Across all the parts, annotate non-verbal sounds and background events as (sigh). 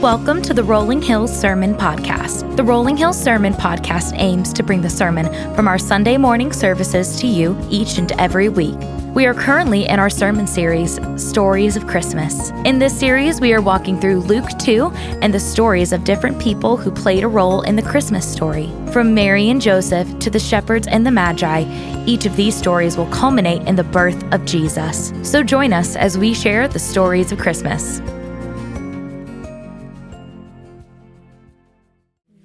Welcome to the Rolling Hills Sermon Podcast. The Rolling Hills Sermon Podcast aims to bring the sermon from our Sunday morning services to you each and every week. We are currently in our sermon series, Stories of Christmas. In this series, we are walking through Luke 2 and the stories of different people who played a role in the Christmas story. From Mary and Joseph to the shepherds and the Magi, each of these stories will culminate in the birth of Jesus. So join us as we share the stories of Christmas.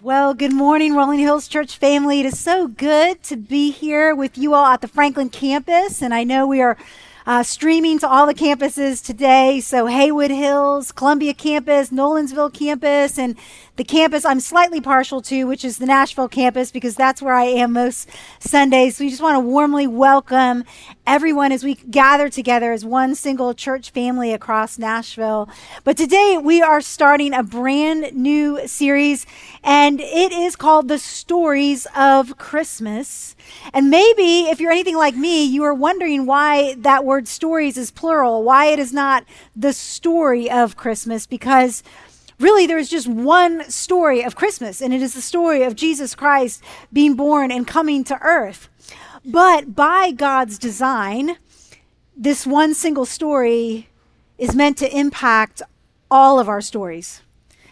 Well, good morning, Rolling Hills Church family. It is so good to be here with you all at the Franklin campus. And I know we are uh, streaming to all the campuses today. So, Haywood Hills, Columbia campus, Nolensville campus, and the campus I'm slightly partial to, which is the Nashville campus, because that's where I am most Sundays. So we just want to warmly welcome everyone as we gather together as one single church family across Nashville. But today we are starting a brand new series, and it is called The Stories of Christmas. And maybe if you're anything like me, you are wondering why that word stories is plural, why it is not the story of Christmas, because Really, there is just one story of Christmas, and it is the story of Jesus Christ being born and coming to earth. But by God's design, this one single story is meant to impact all of our stories.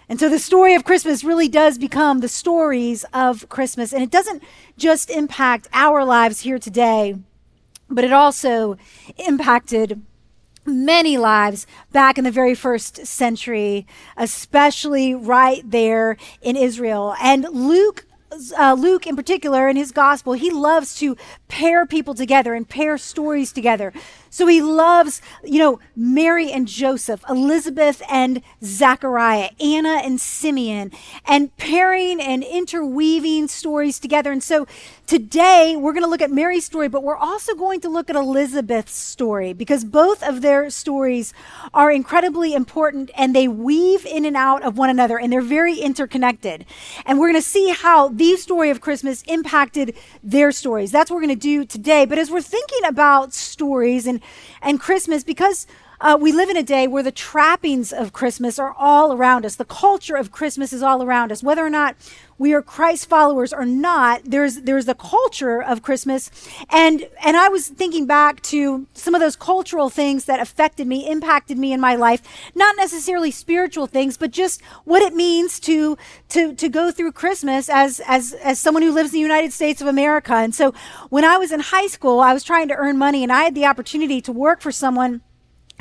And so the story of Christmas really does become the stories of Christmas. And it doesn't just impact our lives here today, but it also impacted many lives back in the very first century, especially right there in Israel. And Luke uh, Luke in particular in his gospel, he loves to pair people together and pair stories together. So he loves, you know, Mary and Joseph, Elizabeth and Zachariah, Anna and Simeon, and pairing and interweaving stories together. And so today we're going to look at Mary's story, but we're also going to look at Elizabeth's story because both of their stories are incredibly important and they weave in and out of one another and they're very interconnected. And we're going to see how the story of Christmas impacted their stories. That's what we're going to do today. But as we're thinking about stories and and Christmas because uh, we live in a day where the trappings of Christmas are all around us. The culture of Christmas is all around us. Whether or not we are Christ followers or not, there's there's the culture of Christmas, and and I was thinking back to some of those cultural things that affected me, impacted me in my life. Not necessarily spiritual things, but just what it means to to to go through Christmas as as as someone who lives in the United States of America. And so when I was in high school, I was trying to earn money, and I had the opportunity to work for someone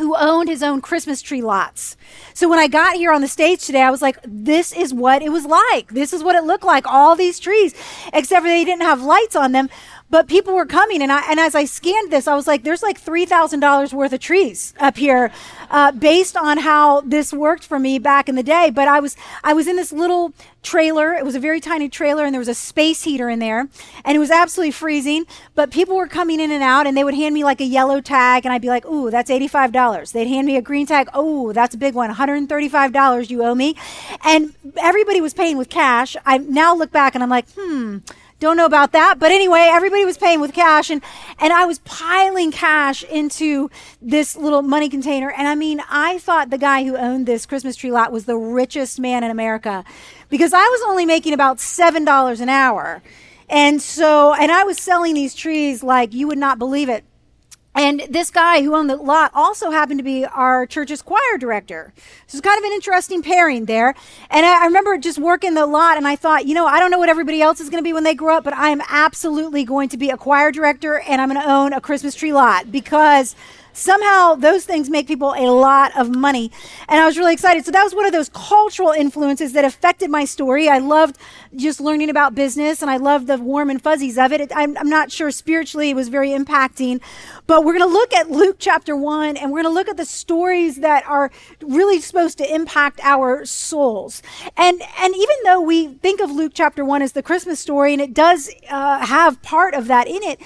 who owned his own Christmas tree lots. So when I got here on the stage today, I was like, this is what it was like. This is what it looked like. All these trees, except for they didn't have lights on them but people were coming and I and as I scanned this, I was like, there's like three thousand dollars worth of trees up here, uh, based on how this worked for me back in the day. But I was I was in this little trailer. It was a very tiny trailer, and there was a space heater in there, and it was absolutely freezing. But people were coming in and out, and they would hand me like a yellow tag, and I'd be like, "Ooh, that's eighty-five dollars." They'd hand me a green tag. "Oh, that's a big one, one hundred and thirty-five dollars you owe me," and everybody was paying with cash. I now look back and I'm like, hmm don't know about that. But anyway, everybody was paying with cash and, and I was piling cash into this little money container. And I mean, I thought the guy who owned this Christmas tree lot was the richest man in America because I was only making about $7 an hour. And so, and I was selling these trees like you would not believe it. And this guy who owned the lot also happened to be our church's choir director. So it's kind of an interesting pairing there. And I, I, remember just working the lot and I thought, you know, I don't know what everybody else is going to be when they grow up, but I am absolutely going to be a choir director and I'm going to own a Christmas tree lot because somehow those things make people a lot of money. And I was really excited. So that was one of those cultural influences that affected my story. I loved just learning about business and I loved the warm and fuzzies of it. it I'm, I'm not sure spiritually it was very impacting, but we're going to look at Luke chapter one and we're going to look at the stories that are really supposed to impact our souls. And, and even though we think of Luke chapter one as the Christmas story and it does uh, have part of that in it,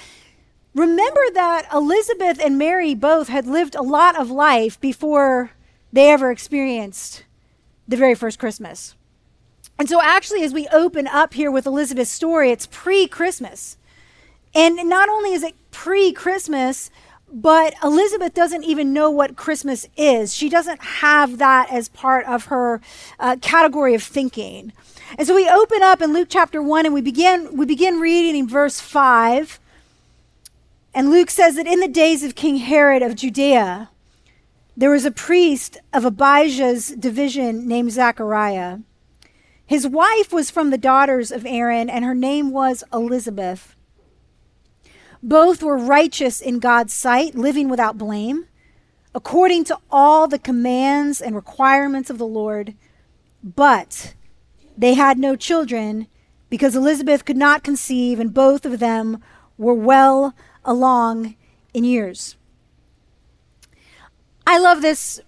Remember that Elizabeth and Mary both had lived a lot of life before they ever experienced the very first Christmas. And so, actually, as we open up here with Elizabeth's story, it's pre Christmas. And not only is it pre Christmas, but Elizabeth doesn't even know what Christmas is. She doesn't have that as part of her uh, category of thinking. And so we open up in Luke chapter 1 and we begin we begin reading in verse 5. And Luke says that in the days of King Herod of Judea, there was a priest of Abijah's division named Zachariah. His wife was from the daughters of Aaron, and her name was Elizabeth. Both were righteous in God's sight, living without blame, according to all the commands and requirements of the Lord. But they had no children because Elizabeth could not conceive, and both of them were well along in years. I love this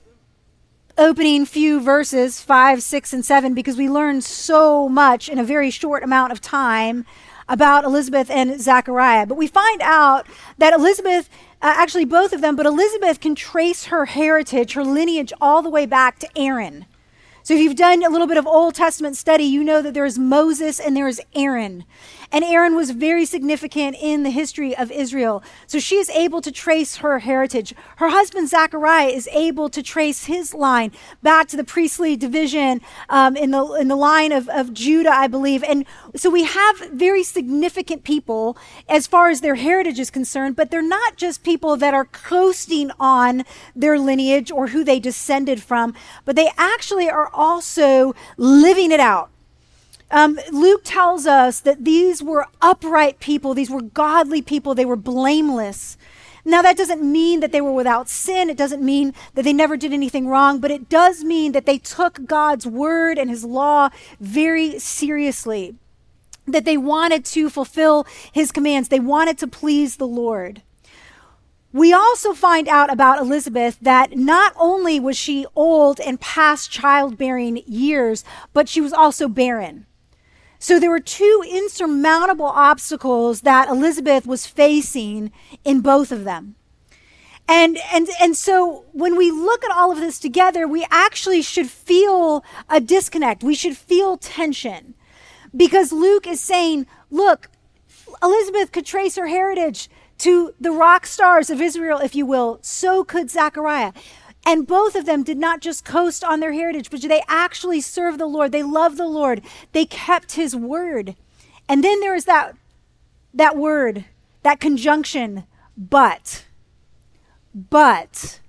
opening few verses, five, six, and seven, because we learn so much in a very short amount of time about Elizabeth and Zachariah. But we find out that Elizabeth, uh, actually both of them, but Elizabeth can trace her heritage, her lineage, all the way back to Aaron. So if you've done a little bit of Old Testament study, you know that there is Moses and there is Aaron. And Aaron was very significant in the history of Israel. So she is able to trace her heritage. Her husband, Zachariah, is able to trace his line back to the priestly division um, in, the, in the line of, of Judah, I believe. And so we have very significant people as far as their heritage is concerned, but they're not just people that are coasting on their lineage or who they descended from, but they actually are also living it out. Um, Luke tells us that these were upright people, these were godly people, they were blameless. Now, that doesn't mean that they were without sin. It doesn't mean that they never did anything wrong, but it does mean that they took God's word and his law very seriously. That they wanted to fulfill his commands, they wanted to please the Lord. We also find out about Elizabeth that not only was she old and past childbearing years, but she was also barren. So there were two insurmountable obstacles that Elizabeth was facing in both of them. And, and, and so when we look at all of this together, we actually should feel a disconnect. We should feel tension because Luke is saying, look, Elizabeth could trace her heritage to the rock stars of Israel, if you will. So could Zechariah. And both of them did not just coast on their heritage, but they actually served the Lord. They loved the Lord. They kept his word. And then there is that, that word, that conjunction, but. But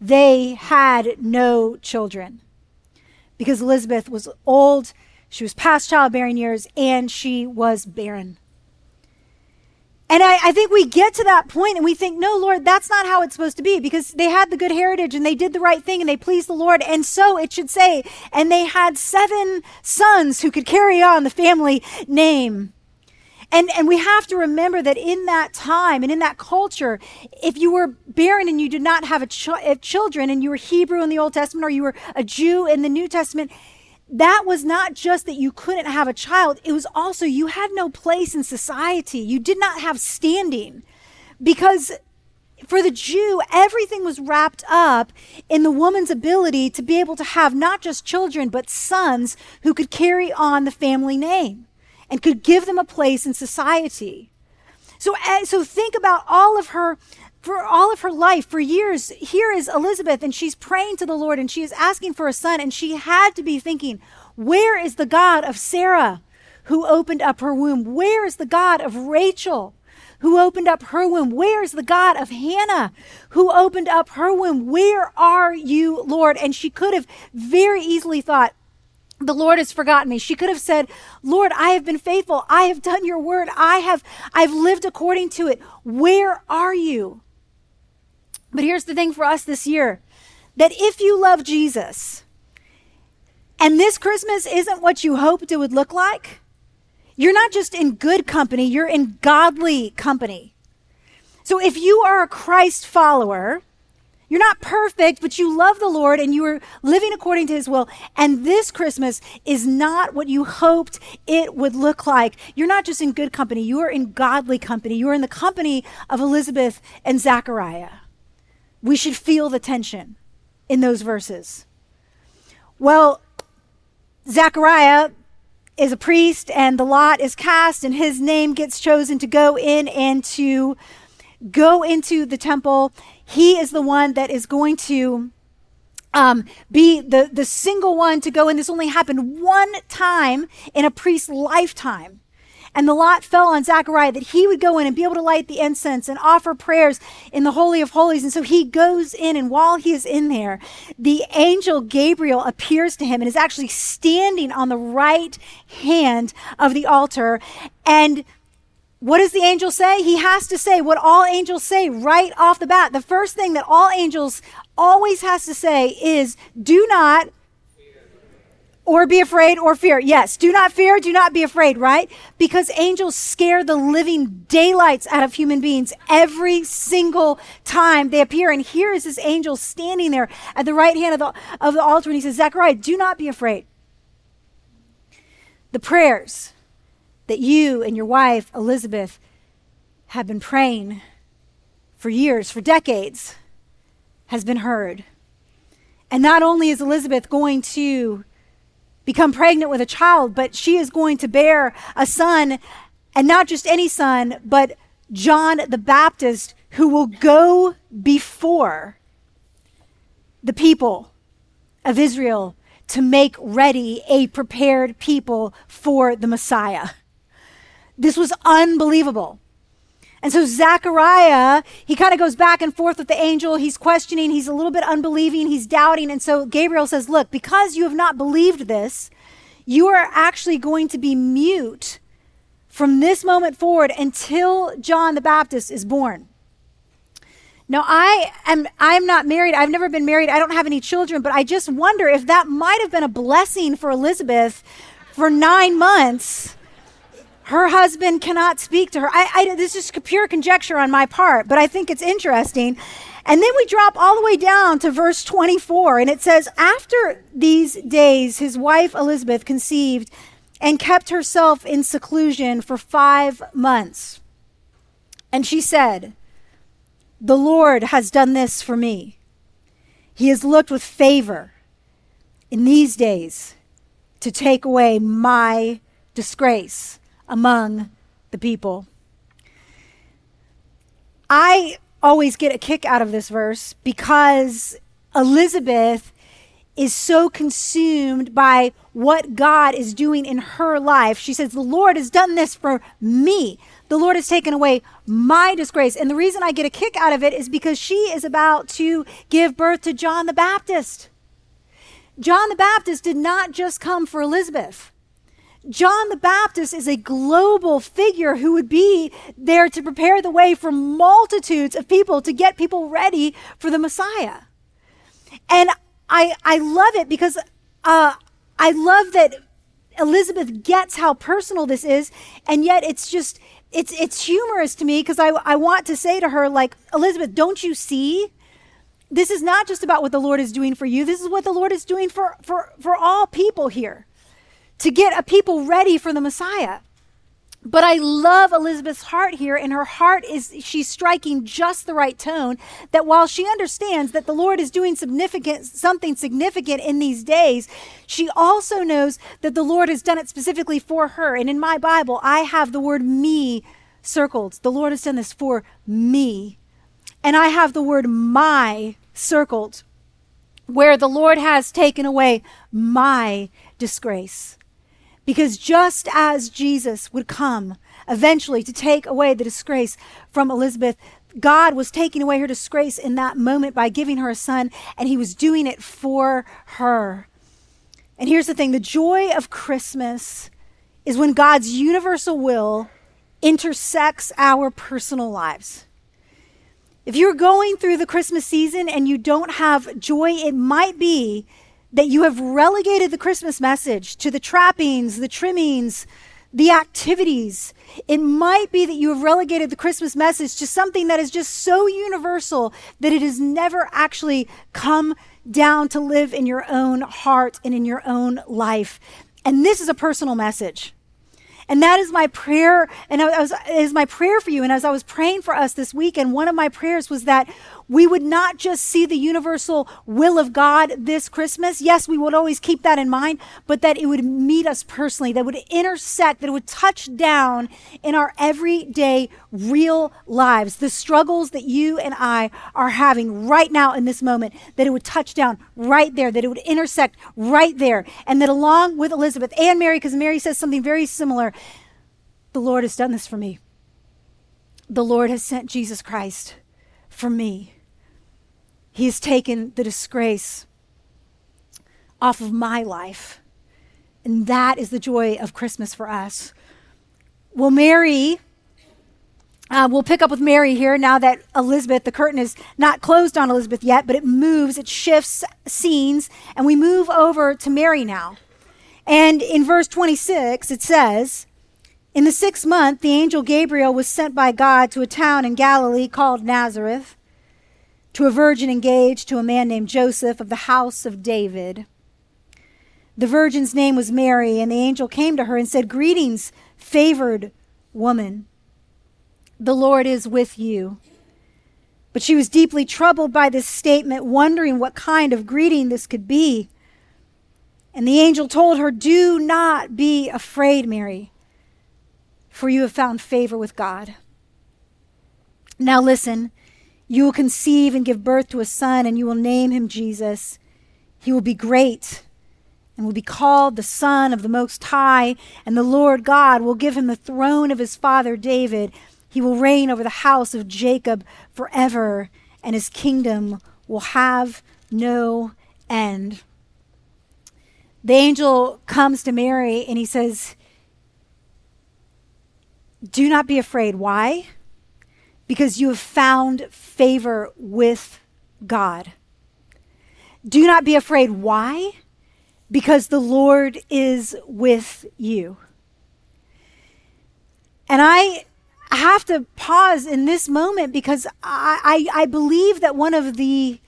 they had no children because Elizabeth was old, she was past childbearing years, and she was barren. And I, I, think we get to that point and we think, no, Lord, that's not how it's supposed to be because they had the good heritage and they did the right thing and they pleased the Lord. And so it should say, and they had seven sons who could carry on the family name. And, and we have to remember that in that time and in that culture, if you were barren and you did not have ch- eh, children and you were Hebrew in the Old Testament or you were a Jew in the New Testament, that was not just that you couldn't have a child, it was also you had no place in society. You did not have standing because for the Jew, everything was wrapped up in the woman's ability to be able to have not just children, but sons who could carry on the family name and could give them a place in society. So, eh, so think about all of her for all of her life, for years, here is Elizabeth, and she's praying to the Lord and she is asking for a son. And she had to be thinking, Where is the God of Sarah who opened up her womb? Where is the God of Rachel who opened up her womb? Where is the God of Hannah who opened up her womb? Where are you, Lord? And she could have very easily thought, the Lord has forgotten me. She could have said, Lord, I have been faithful. I have done your word. I have, I've lived according to it. Where are you? But here's the thing for us this year that if you love Jesus and this Christmas isn't what you hoped it would look like, you're not just in good company, you're in godly company. So if you are a Christ follower, you're not perfect, but you love the Lord and you are living according to his will. And this Christmas is not what you hoped it would look like. You're not just in good company, you are in godly company. You are in the company of Elizabeth and Zachariah we should feel the tension in those verses. Well, Zechariah is a priest, and the lot is cast, and his name gets chosen to go in and to go into the temple. He is the one that is going to um, be the, the single one to go in. This only happened one time in a priest's lifetime. And the lot fell on Zechariah that he would go in and be able to light the incense and offer prayers in the Holy of Holies. And so he goes in, and while he is in there, the angel Gabriel appears to him and is actually standing on the right hand of the altar. And what does the angel say? He has to say what all angels say right off the bat. The first thing that all angels always has to say is, do not or be afraid or fear. Yes, do not fear, do not be afraid, right? Because angels scare the living daylights out of human beings every single time they appear. And here is this angel standing there at the right hand of the, of the altar, and he says, Zechariah, do not be afraid. The prayers that you and your wife, Elizabeth, have been praying for years, for decades, has been heard. And not only is Elizabeth going to become pregnant with a child, but she is going to bear a son, and not just any son, but John the Baptist, who will go before the people of Israel to make ready a prepared people for the Messiah. This was unbelievable. And so Zechariah, he kind of goes back and forth with the angel. He's questioning, he's a little bit unbelieving, he's doubting. And so Gabriel says, Look, because you have not believed this, you are actually going to be mute from this moment forward until John the Baptist is born. Now I am I'm not married. I've never been married. I don't have any children, but I just wonder if that might have been a blessing for Elizabeth for 9 months her husband cannot speak to her. I, I, this is pure conjecture on my part, but I think it's interesting. And then we drop all the way down to verse 24, and it says, After these days, his wife Elizabeth conceived and kept herself in seclusion for five months. And she said, The Lord has done this for me. He has looked with favor in these days to take away my disgrace among the people. I always get a kick out of this verse because Elizabeth is so consumed by what God is doing in her life. She says, The Lord has done this for me. The Lord has taken away my disgrace. And the reason I get a kick out of it is because she is about to give birth to John the Baptist. John the Baptist did not just come for Elizabeth. John the Baptist is a global figure who would be there to prepare the way for multitudes of people to get people ready for the Messiah. And I, I love it because uh, I love that Elizabeth gets how personal this is, and yet it's just it's it's humorous to me because I I want to say to her like Elizabeth, don't you see? This is not just about what the Lord is doing for you. This is what the Lord is doing for for for all people here to get a people ready for the Messiah. But I love Elizabeth's heart here, and her heart is she's striking just the right tone. That while she understands that the Lord is doing significant something significant in these days, she also knows that the Lord has done it specifically for her. And in my Bible, I have the word me circled. The Lord has done this for me. And I have the word my circled, where the Lord has taken away my disgrace. Because just as Jesus would come eventually to take away the disgrace from Elizabeth, God was taking away her disgrace in that moment by giving her a son, and he was doing it for her. And here's the thing the joy of Christmas is when God's universal will intersects our personal lives. If you're going through the Christmas season and you don't have joy, it might be that you have relegated the Christmas message to the trappings, the trimmings, the activities. It might be that you have relegated the Christmas message to something that is just so universal that it has never actually come down to live in your own heart and in your own life. And this is a personal message. And that is my prayer. And I was, is my prayer for you. And as I was praying for us this week, and one of my prayers was that we would not just see the universal will of God this Christmas. Yes, we would always keep that in mind, but that it would meet us personally, that would intersect, that it would touch down in our everyday real lives. The struggles that you and I are having right now in this moment, that it would touch down right there, that it would intersect right there. And that along with Elizabeth and Mary, because Mary says something very similar, the Lord has done this for me. The Lord has sent Jesus Christ for me. He has taken the disgrace off of my life. And that is the joy of Christmas for us. Well, Mary, uh, we'll pick up with Mary here now that Elizabeth, the curtain is not closed on Elizabeth yet, but it moves, it shifts scenes, and we move over to Mary now. And in verse 26, it says, In the sixth month, the angel Gabriel was sent by God to a town in Galilee called Nazareth to a virgin engaged to a man named Joseph of the house of David. The virgin's name was Mary, and the angel came to her and said, Greetings, favored woman. The Lord is with you. But she was deeply troubled by this statement, wondering what kind of greeting this could be. And the angel told her, Do not be afraid, Mary, for you have found favor with God. Now listen. You will conceive and give birth to a son, and you will name him Jesus. He will be great and will be called the Son of the Most High, and the Lord God will give him the throne of his father David. He will reign over the house of Jacob forever, and his kingdom will have no end. The angel comes to Mary and he says, Do not be afraid. Why? because you have found favor with God. Do not be afraid. Why? Because the Lord is with you. And I have to pause in this moment because I, I, I believe that one of the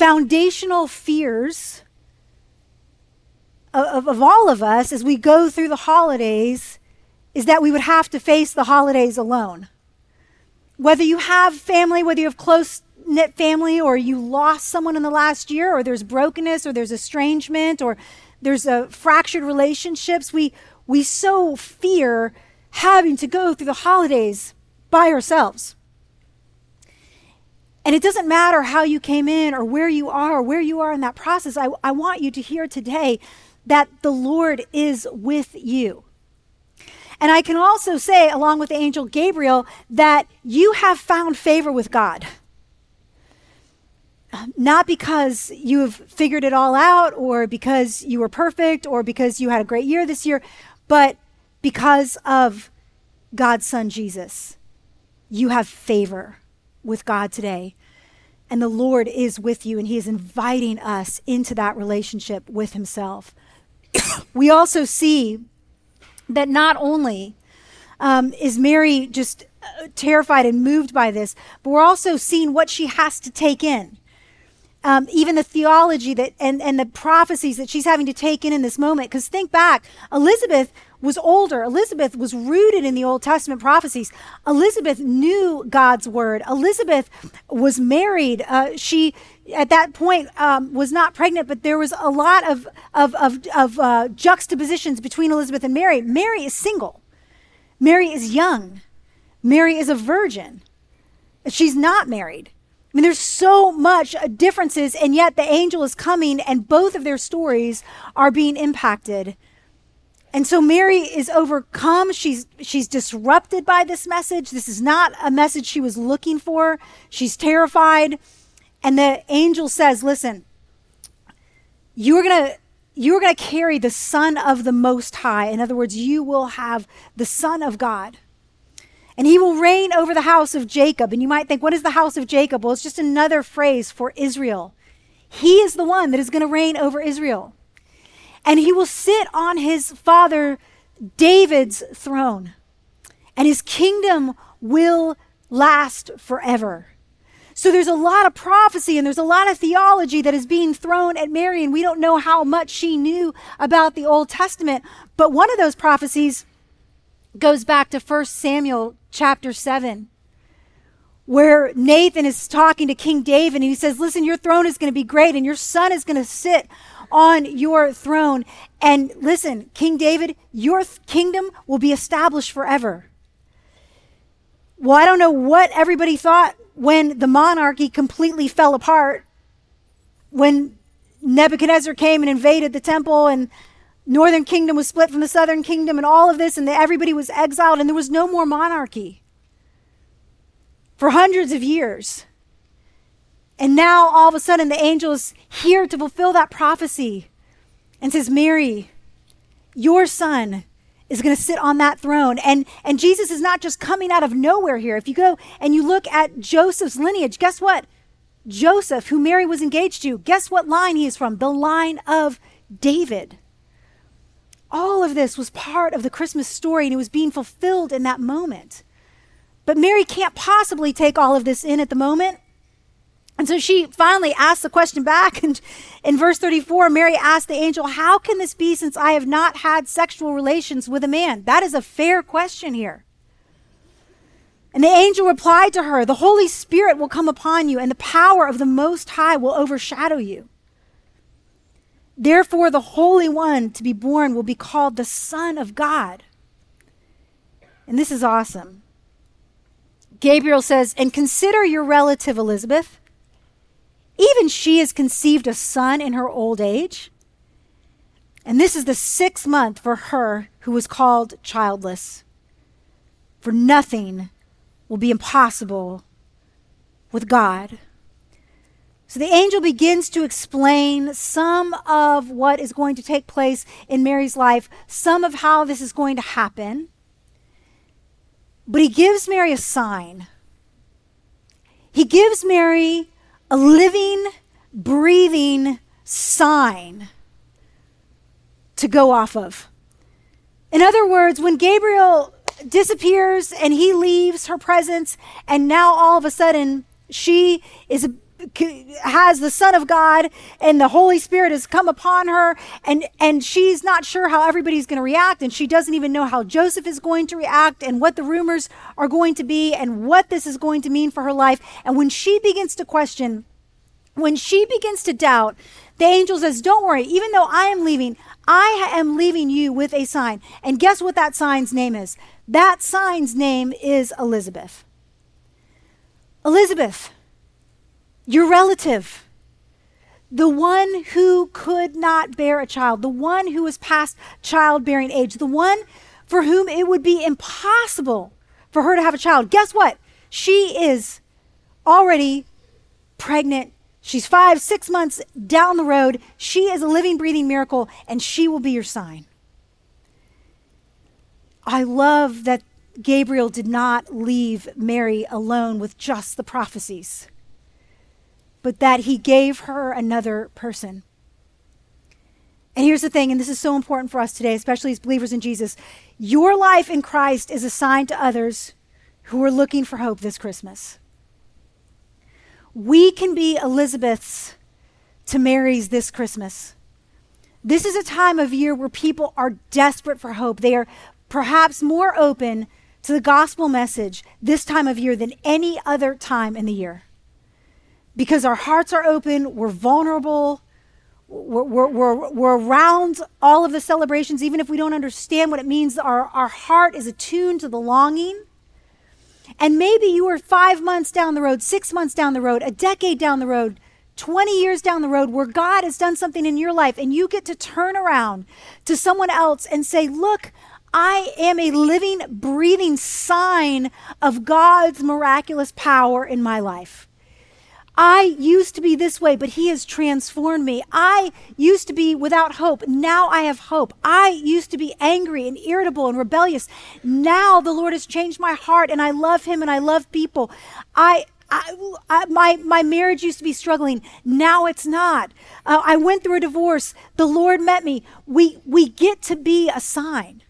foundational fears of, of, all of us as we go through the holidays is that we would have to face the holidays alone. Whether you have family, whether you have close knit family, or you lost someone in the last year, or there's brokenness, or there's estrangement, or there's a fractured relationships, we, we so fear having to go through the holidays by ourselves. And it doesn't matter how you came in or where you are or where you are in that process. I, I want you to hear today that the Lord is with you. And I can also say, along with the angel Gabriel, that you have found favor with God. Um, not because you have figured it all out or because you were perfect or because you had a great year this year, but because of God's Son Jesus. You have favor with God today. And the Lord is with you, and He is inviting us into that relationship with Himself. (coughs) we also see that not only um, is Mary just uh, terrified and moved by this, but we're also seeing what she has to take in. Um, even the theology that and, and the prophecies that she's having to take in in this moment. Because think back, Elizabeth was older. Elizabeth was rooted in the Old Testament prophecies. Elizabeth knew God's word. Elizabeth was married. Uh, she, at that point, um, was not pregnant, but there was a lot of, of, of, of uh, juxtapositions between Elizabeth and Mary. Mary is single, Mary is young, Mary is a virgin. She's not married. I mean, there's so much differences, and yet the angel is coming, and both of their stories are being impacted and so Mary is overcome. She's she's disrupted by this message. This is not a message she was looking for. She's terrified. And the angel says, "Listen, you're going to you're going to carry the son of the most high. In other words, you will have the son of God. And he will reign over the house of Jacob. And you might think, what is the house of Jacob? Well, it's just another phrase for Israel. He is the one that is going to reign over Israel and he will sit on his father David's throne, and his kingdom will last forever. So there's a lot of prophecy and there's a lot of theology that is being thrown at Mary, and we don't know how much she knew about the Old Testament. But one of those prophecies goes back to 1 Samuel chapter 7, where Nathan is talking to King David and he says, Listen, your throne is going to be great and your son is going to sit on your throne. And listen, King David, your th- kingdom will be established forever. Well, I don't know what everybody thought when the monarchy completely fell apart, when Nebuchadnezzar came and invaded the temple and northern kingdom was split from the southern kingdom and all of this and everybody was exiled and there was no more monarchy for hundreds of years. And now all of a sudden the angel is here to fulfill that prophecy and says, Mary, your son is going to sit on that throne. And, and Jesus is not just coming out of nowhere here. If you go and you look at Joseph's lineage, guess what? Joseph, who Mary was engaged to, guess what line he is from? The line of David. All of this was part of the Christmas story and it was being fulfilled in that moment. But Mary can't possibly take all of this in at the moment. And so she finally asked the question back. And in verse 34, Mary asked the angel, How can this be since I have not had sexual relations with a man? That is a fair question here. And the angel replied to her, The Holy Spirit will come upon you, and the power of the Most High will overshadow you. Therefore, the Holy One to be born will be called the Son of God. And this is awesome. Gabriel says, And consider your relative Elizabeth. Even she has conceived a son in her old age. And this is the sixth month for her who was called childless. For nothing will be impossible with God. So the angel begins to explain some of what is going to take place in Mary's life, some of how this is going to happen. But he gives Mary a sign. He gives Mary a living, breathing sign to go off of. In other words, when Gabriel disappears and he leaves her presence, and now all of a sudden she is has the son of god and the holy spirit has come upon her and and she's not sure how everybody's going to react and she doesn't even know how joseph is going to react and what the rumors are going to be and what this is going to mean for her life. And when she begins to question when she begins to doubt the angel says don't worry even though i am leaving i am leaving you with a sign. And guess what that sign's name is? That sign's name is elizabeth. Elizabeth your relative, the one who could not bear a child, the one who was past childbearing age, the one for whom it would be impossible for her to have a child. Guess what? She is already pregnant. She's five, six months down the road. She is a living, breathing miracle, and she will be your sign. I love that Gabriel did not leave Mary alone with just the prophecies but that he gave her another person. And here's the thing, and this is so important for us today, especially as believers in Jesus. Your life in Christ is a sign to others who are looking for hope this Christmas. We can be Elizabeth's to Mary's this Christmas. This is a time of year where people are desperate for hope. They are perhaps more open to the gospel message this time of year than any other time in the year because our hearts are open, we're vulnerable, we're, we're, we're, we're, around all of the celebrations, even if we don't understand what it means. Our, our heart is attuned to the longing. And maybe you are five months down the road, six months down the road, a decade down the road, 20 years down the road, where God has done something in your life, and you get to turn around to someone else and say, Look, I am a living, breathing sign of God's miraculous power in my life. I used to be this way, but He has transformed me. I used to be without hope. Now I have hope. I used to be angry and irritable and rebellious. Now the Lord has changed my heart and I love Him and I love people. I, I, I, my, my marriage used to be struggling. Now it's not. Uh, I went through a divorce. The Lord met me. We, we get to be a sign.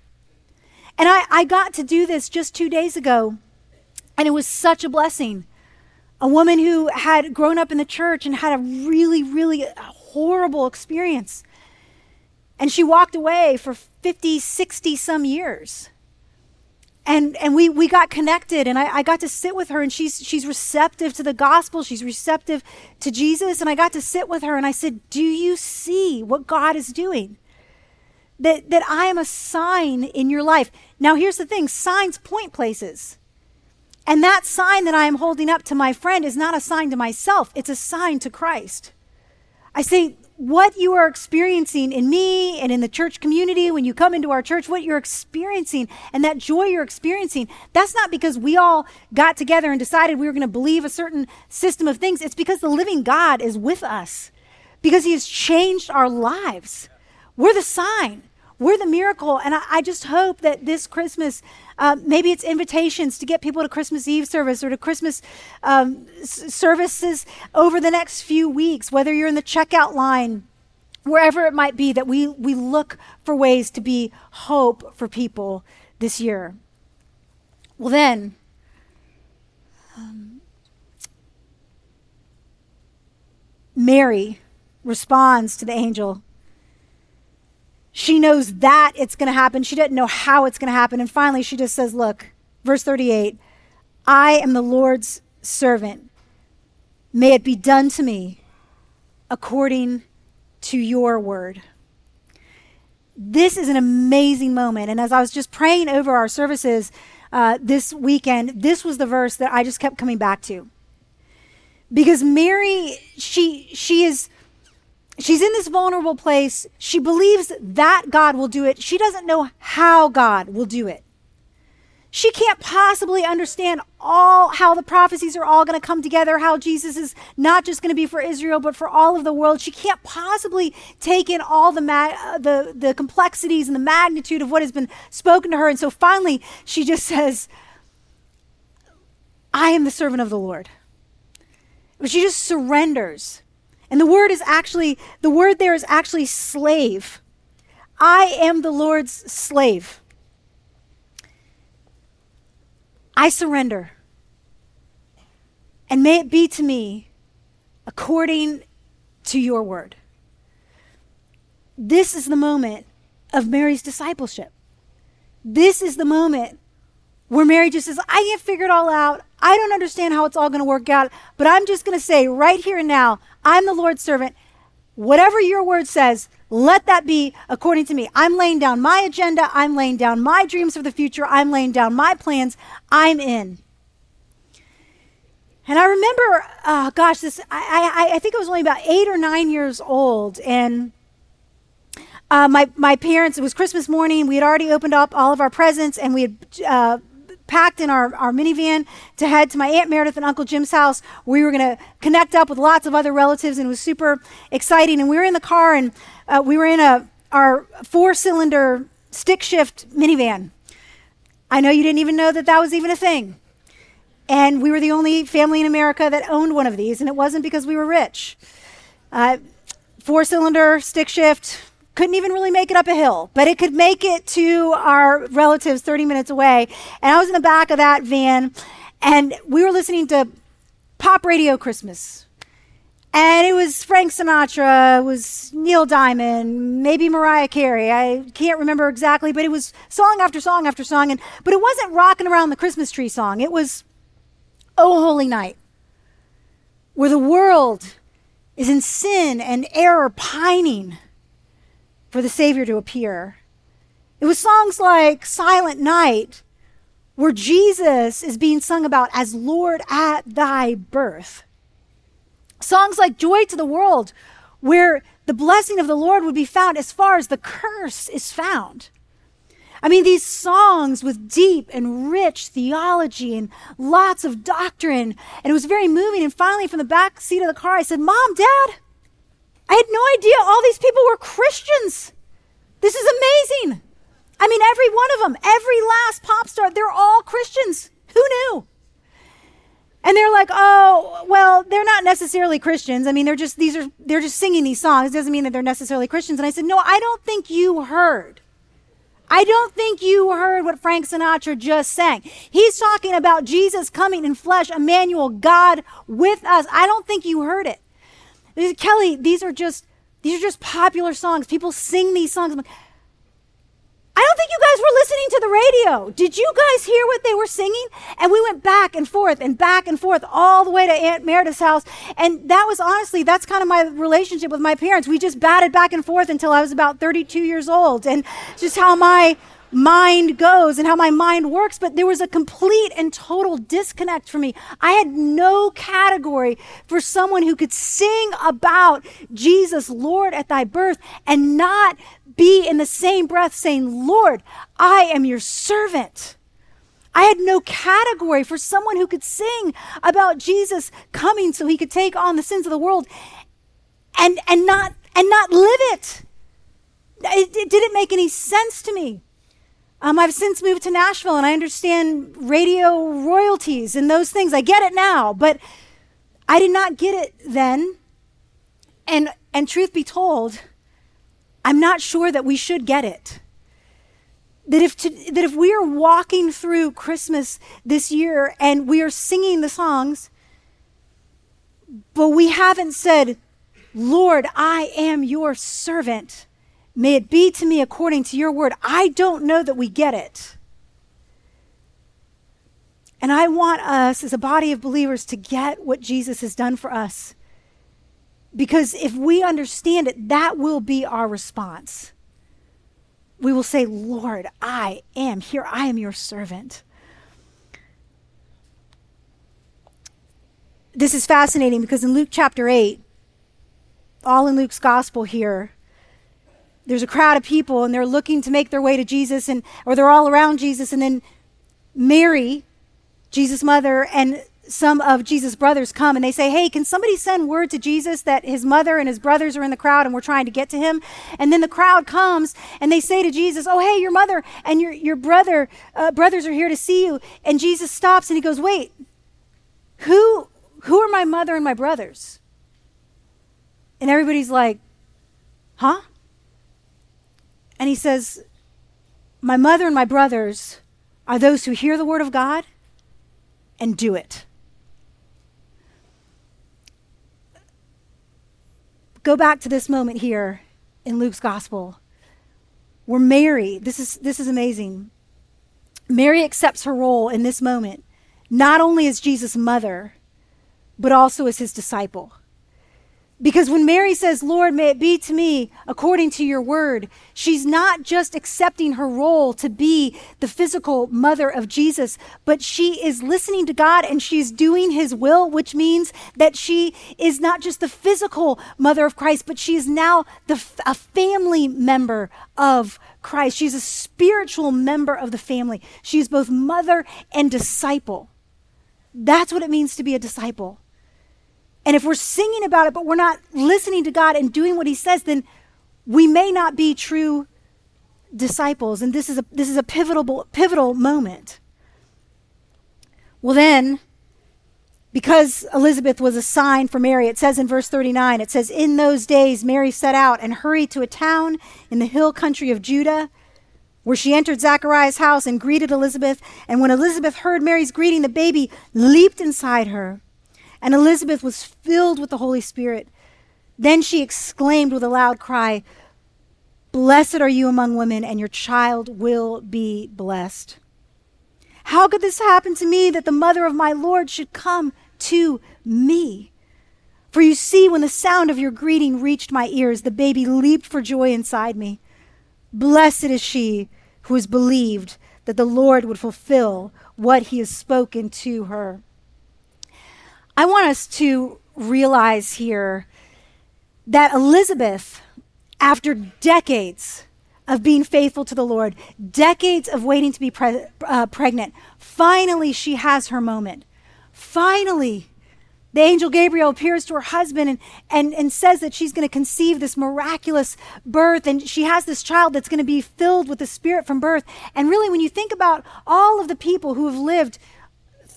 And I, I got to do this just two days ago, and it was such a blessing. A woman who had grown up in the church and had a really, really horrible experience. And she walked away for 50, 60 some years. And, and we, we got connected and I, I got to sit with her and she's, she's receptive to the gospel. She's receptive to Jesus. And I got to sit with her and I said, do you see what God is doing? That, that I am a sign in your life. Now here's the thing. Signs point places. And that sign that I am holding up to my friend is not a sign to myself. It's a sign to Christ. I say, what you are experiencing in me and in the church community when you come into our church, what you're experiencing and that joy you're experiencing, that's not because we all got together and decided we were going to believe a certain system of things. It's because the living God is with us, because He has changed our lives. We're the sign. We're the miracle. And I, I just hope that this Christmas, uh, maybe it's invitations to get people to Christmas Eve service or to Christmas um, s- services over the next few weeks, whether you're in the checkout line, wherever it might be, that we, we look for ways to be hope for people this year. Well, then, um, Mary responds to the angel she knows that it's going to happen. She doesn't know how it's going to happen. And finally, she just says, Look, verse 38 I am the Lord's servant. May it be done to me according to your word. This is an amazing moment. And as I was just praying over our services uh, this weekend, this was the verse that I just kept coming back to. Because Mary, she, she is She's in this vulnerable place. She believes that God will do it. She doesn't know how God will do it. She can't possibly understand all how the prophecies are all going to come together, how Jesus is not just going to be for Israel, but for all of the world. She can't possibly take in all the, ma- uh, the, the complexities and the magnitude of what has been spoken to her. And so finally, she just says, I am the servant of the Lord. She just surrenders. And the word is actually, the word there is actually slave. I am the Lord's slave. I surrender. And may it be to me according to your word. This is the moment of Mary's discipleship. This is the moment where Mary just says, I can't figure it all out. I don't understand how it's all going to work out, but I'm just going to say right here and now, I'm the Lord's servant. Whatever your word says, let that be according to me. I'm laying down my agenda. I'm laying down my dreams for the future. I'm laying down my plans. I'm in. And I remember, oh gosh, this I, I, I think I was only about eight or nine years old, and uh, my my parents. It was Christmas morning. We had already opened up all of our presents, and we had uh, packed in our, our minivan to head to my Aunt Meredith and Uncle Jim's house. We were going to connect up with lots of other relatives, and it was super exciting. And we were in the car, and uh, we were in a our four cylinder stick shift minivan. I know you didn't even know that that was even a thing. And we were the only family in America that owned one of these, and it wasn't because we were rich. Uh, four cylinder stick shift, couldn't even really make it up a hill, but it could make it to our relatives 30 minutes away. And I was in the back of that van, and we were listening to pop radio Christmas. And it was Frank Sinatra, it was Neil Diamond, maybe Mariah Carey. I can't remember exactly, but it was song after song after song. And but it wasn't rocking around the Christmas tree song. It was Oh Holy Night, where the world is in sin and error pining for the Savior to appear. It was songs like Silent Night, where Jesus is being sung about as Lord at thy birth. Songs like Joy to the World, where the blessing of the Lord would be found as far as the curse is found. I mean, these songs with deep and rich theology and lots of doctrine. And it was very moving. And finally, from the back seat of the car, I said, Mom, Dad, I had no idea all these people were Christians. This is amazing. I mean, every one of them, every last pop star, they're all Christians. Who knew? And they're like, oh, well, they're not necessarily Christians. I mean, they're just these are they're just singing these songs. It doesn't mean that they're necessarily Christians. And I said, no, I don't think you heard. I don't think you heard what Frank Sinatra just sang. He's talking about Jesus coming in flesh, Emmanuel, God with us. I don't think you heard it. Kelly, these are just these are just popular songs. People sing these songs. I don't think you guys were listening to the radio. Did you guys hear what they were singing? And we went back and forth and back and forth all the way to Aunt Meredith's house. And that was honestly, that's kind of my relationship with my parents. We just batted back and forth until I was about 32 years old. And just how my mind goes and how my mind works, but there was a complete and total disconnect for me. I had no category for someone who could sing about Jesus, Lord, at thy birth, and not be in the same breath saying, Lord, I am your servant. I had no category for someone who could sing about Jesus coming so he could take on the sins of the world and, and, not, and not live it. It, it didn't make any sense to me. Um, I've since moved to Nashville and I understand radio royalties and those things. I get it now, but I did not get it then. And, and truth be told, I'm not sure that we should get it. That if, to, that if we are walking through Christmas this year and we are singing the songs, but we haven't said, Lord, I am your servant May it be to me according to your word. I don't know that we get it. And I want us as a body of believers to get what Jesus has done for us. Because if we understand it, that will be our response. We will say, Lord, I am here. I am your servant. This is fascinating because in Luke chapter 8, all in Luke's gospel here, there's a crowd of people and they're looking to make their way to Jesus and or they're all around Jesus and then Mary, Jesus' mother and some of Jesus' brothers come and they say, Hey, can somebody send word to Jesus that his mother and his brothers are in the crowd and we're trying to get to him? And then the crowd comes and they say to Jesus, Oh, hey, your mother and your, your brother, uh, brothers are here to see you. And Jesus stops and he goes, Wait, who, who are my mother and my brothers? And everybody's like, Huh? And he says, My mother and my brothers are those who hear the word of God and do it. Go back to this moment here in Luke's gospel where Mary, this is, this is amazing. Mary accepts her role in this moment, not only as Jesus' mother, but also as his disciple. Because when Mary says, Lord, may it be to me according to your word, she's not just accepting her role to be the physical mother of Jesus, but she is listening to God and she's doing his will, which means that she is not just the physical mother of Christ, but she is now the, a family member of Christ. She's a spiritual member of the family. She's both mother and disciple. That's what it means to be a disciple. And if we're singing about it, but we're not listening to God and doing what He says, then we may not be true disciples. And this is a, this is a pivotal, pivotal moment. Well, then, because Elizabeth was a sign for Mary, it says in verse 39, it says, In those days, Mary set out and hurried to a town in the hill country of Judah, where she entered Zachariah's house and greeted Elizabeth. And when Elizabeth heard Mary's greeting, the baby leaped inside her. And Elizabeth was filled with the Holy Spirit. Then she exclaimed with a loud cry, Blessed are you among women, and your child will be blessed. How could this happen to me that the mother of my Lord should come to me? For you see, when the sound of your greeting reached my ears, the baby leaped for joy inside me. Blessed is she who has believed that the Lord would fulfill what he has spoken to her. I want us to realize here that Elizabeth, after decades of being faithful to the Lord, decades of waiting to be pre- uh, pregnant, finally she has her moment. Finally, the angel Gabriel appears to her husband and, and, and says that she's going to conceive this miraculous birth, and she has this child that's going to be filled with the Spirit from birth. And really, when you think about all of the people who have lived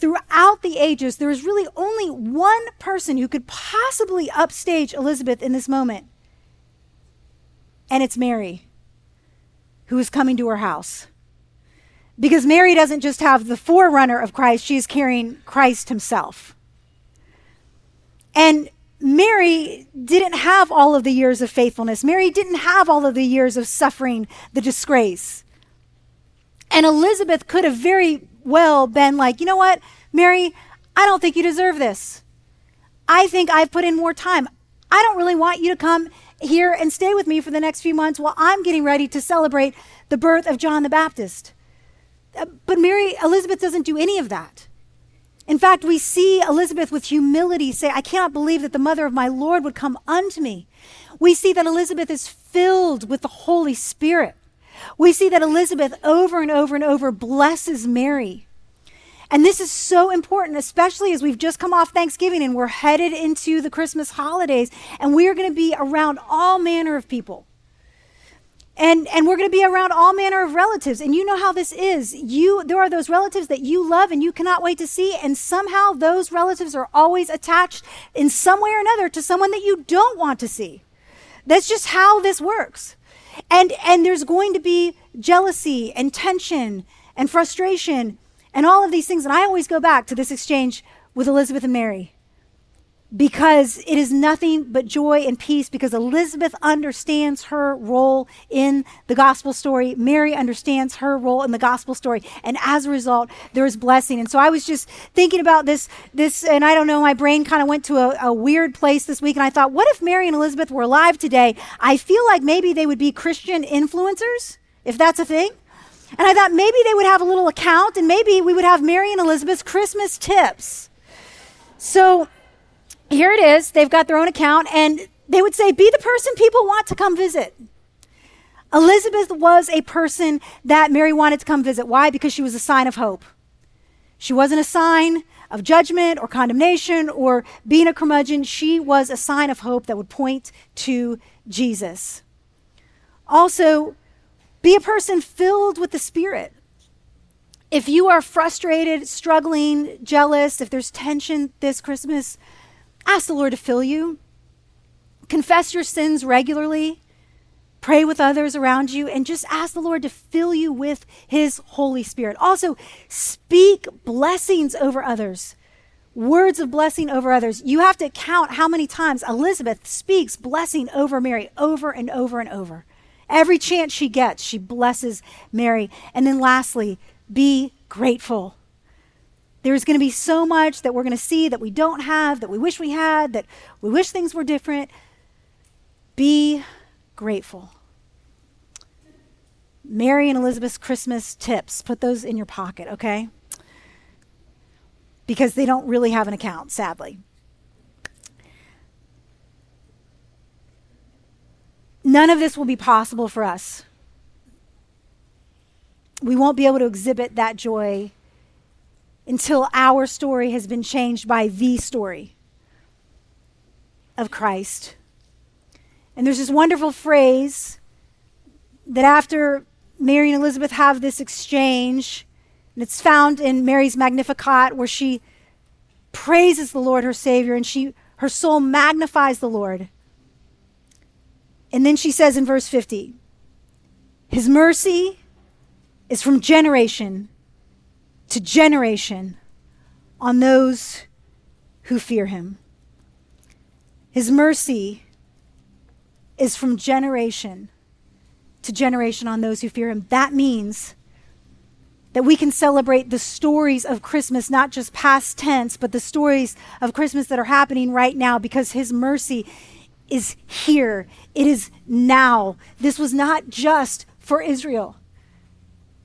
throughout the ages, there is really only one person who could possibly upstage Elizabeth in this moment, and it's Mary, who is coming to her house. Because Mary doesn't just have the forerunner of Christ, she is carrying Christ himself. And Mary didn't have all of the years of faithfulness. Mary didn't have all of the years of suffering the disgrace. And Elizabeth could have very well been like, you know what, Mary, I don't think you deserve this. I think I've put in more time. I don't really want you to come here and stay with me for the next few months while I'm getting ready to celebrate the birth of John the Baptist. Uh, but Mary, Elizabeth doesn't do any of that. In fact, we see Elizabeth with humility say, I cannot believe that the mother of my Lord would come unto me. We see that Elizabeth is filled with the Holy Spirit. We see that Elizabeth over and over and over blesses Mary. And this is so important, especially as we've just come off Thanksgiving and we're headed into the Christmas holidays, and we are going to be around all manner of people. And, and we're going to be around all manner of relatives. And you know how this is. You, there are those relatives that you love and you cannot wait to see. And somehow those relatives are always attached in some way or another to someone that you don't want to see. That's just how this works. And, and there's going to be jealousy and tension and frustration and all of these things. And I always go back to this exchange with Elizabeth and Mary because it is nothing but joy and peace because Elizabeth understands her role in the gospel story. Mary understands her role in the gospel story. And as a result, there is blessing. And so I was just thinking about this, this, and I don't know, my brain kind of went to a, a weird place this week. And I thought, what if Mary and Elizabeth were alive today? I feel like maybe they would be Christian influencers, if that's a thing. And I thought maybe they would have a little account and maybe we would have Mary and Elizabeth's Christmas tips. So here it is. They've got their own account, and they would say, Be the person people want to come visit. Elizabeth was a person that Mary wanted to come visit. Why? Because she was a sign of hope. She wasn't a sign of judgment or condemnation or being a curmudgeon. She was a sign of hope that would point to Jesus. Also, be a person filled with the Spirit. If you are frustrated, struggling, jealous, if there's tension this Christmas, Ask the Lord to fill you. Confess your sins regularly. Pray with others around you and just ask the Lord to fill you with His Holy Spirit. Also, speak blessings over others, words of blessing over others. You have to count how many times Elizabeth speaks blessing over Mary over and over and over. Every chance she gets, she blesses Mary. And then lastly, be grateful. There's going to be so much that we're going to see that we don't have, that we wish we had, that we wish things were different. Be grateful. Mary and Elizabeth's Christmas tips, put those in your pocket, okay? Because they don't really have an account, sadly. None of this will be possible for us. We won't be able to exhibit that joy until our story has been changed by the story of Christ. And there's this wonderful phrase that after Mary and Elizabeth have this exchange, and it's found in Mary's Magnificat where she praises the Lord her Savior and she her soul magnifies the Lord. And then she says in verse 50, His mercy is from generation to generation on those who fear him. His mercy is from generation to generation on those who fear him. That means that we can celebrate the stories of Christmas, not just past tense, but the stories of Christmas that are happening right now because his mercy is here. It is now. This was not just for Israel.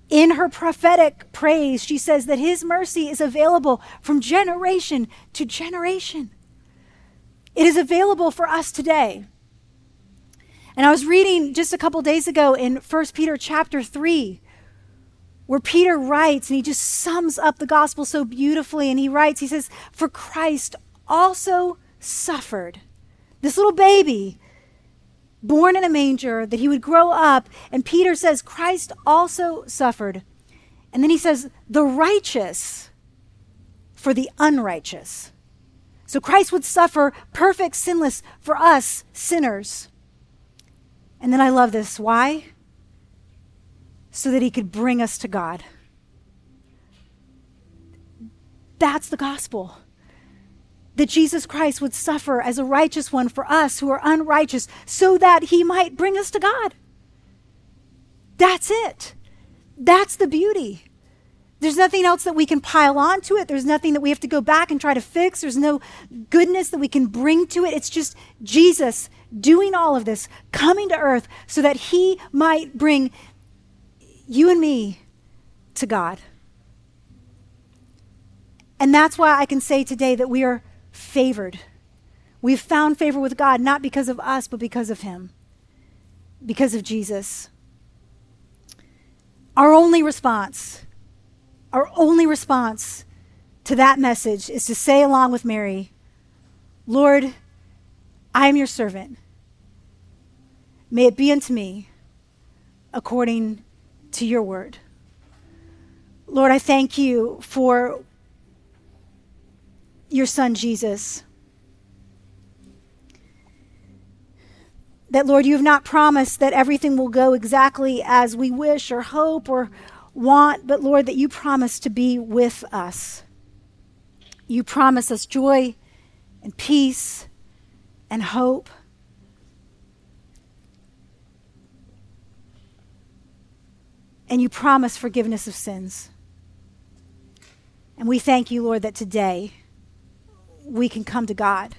In her prophetic praise, she says that his mercy is available from generation to generation. It is available for us today. And I was reading just a couple days ago in 1 Peter chapter 3, where Peter writes, and he just sums up the gospel so beautifully. And he writes, he says, For Christ also suffered. This little baby born in a manger, that he would grow up. And Peter says, Christ also suffered. And then he says, the righteous for the unrighteous. So Christ would suffer perfect, sinless for us sinners. And then I love this. Why? so that he could bring us to God. That's the gospel. That Jesus Christ would suffer as a righteous one for us who are unrighteous so that he might bring us to God. That's it. That's the beauty. There's nothing else that we can pile onto it. There's nothing that we have to go back and try to fix. There's no goodness that we can bring to it. It's just Jesus doing all of this, coming to earth so that he might bring you and me to God. And that's why I can say today that we are favored. We've found favor with God not because of us, but because of him, because of Jesus. Our only response our only response to that message is to say, along with Mary, Lord, I am your servant. May it be unto me according to your word. Lord, I thank you for your son Jesus. That, Lord, you have not promised that everything will go exactly as we wish or hope or, want, but Lord, that you promise to be with us. You promise us joy and peace and hope. And you promise forgiveness of sins. And we thank you, Lord, that today we can come to God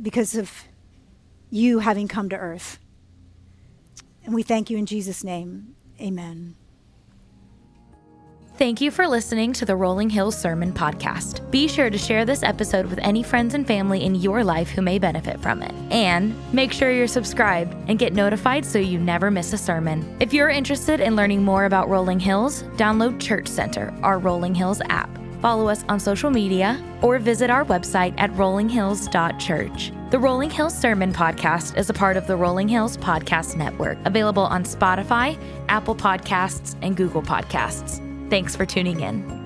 because of you having come to earth. And we thank you in Jesus' name. Amen. Thank you for listening to the Rolling Hills Sermon Podcast. Be sure to share this episode with any friends and family in your life who may benefit from it. And make sure you're subscribed and get notified so you never miss a sermon. If you're interested in learning more about Rolling Hills, download Church Center, our Rolling Hills app. Follow us on social media or visit our website at rollinghills.church. The Rolling Hills Sermon Podcast is a part of the Rolling Hills Podcast Network, available on Spotify, Apple Podcasts, and Google Podcasts. Thanks for tuning in.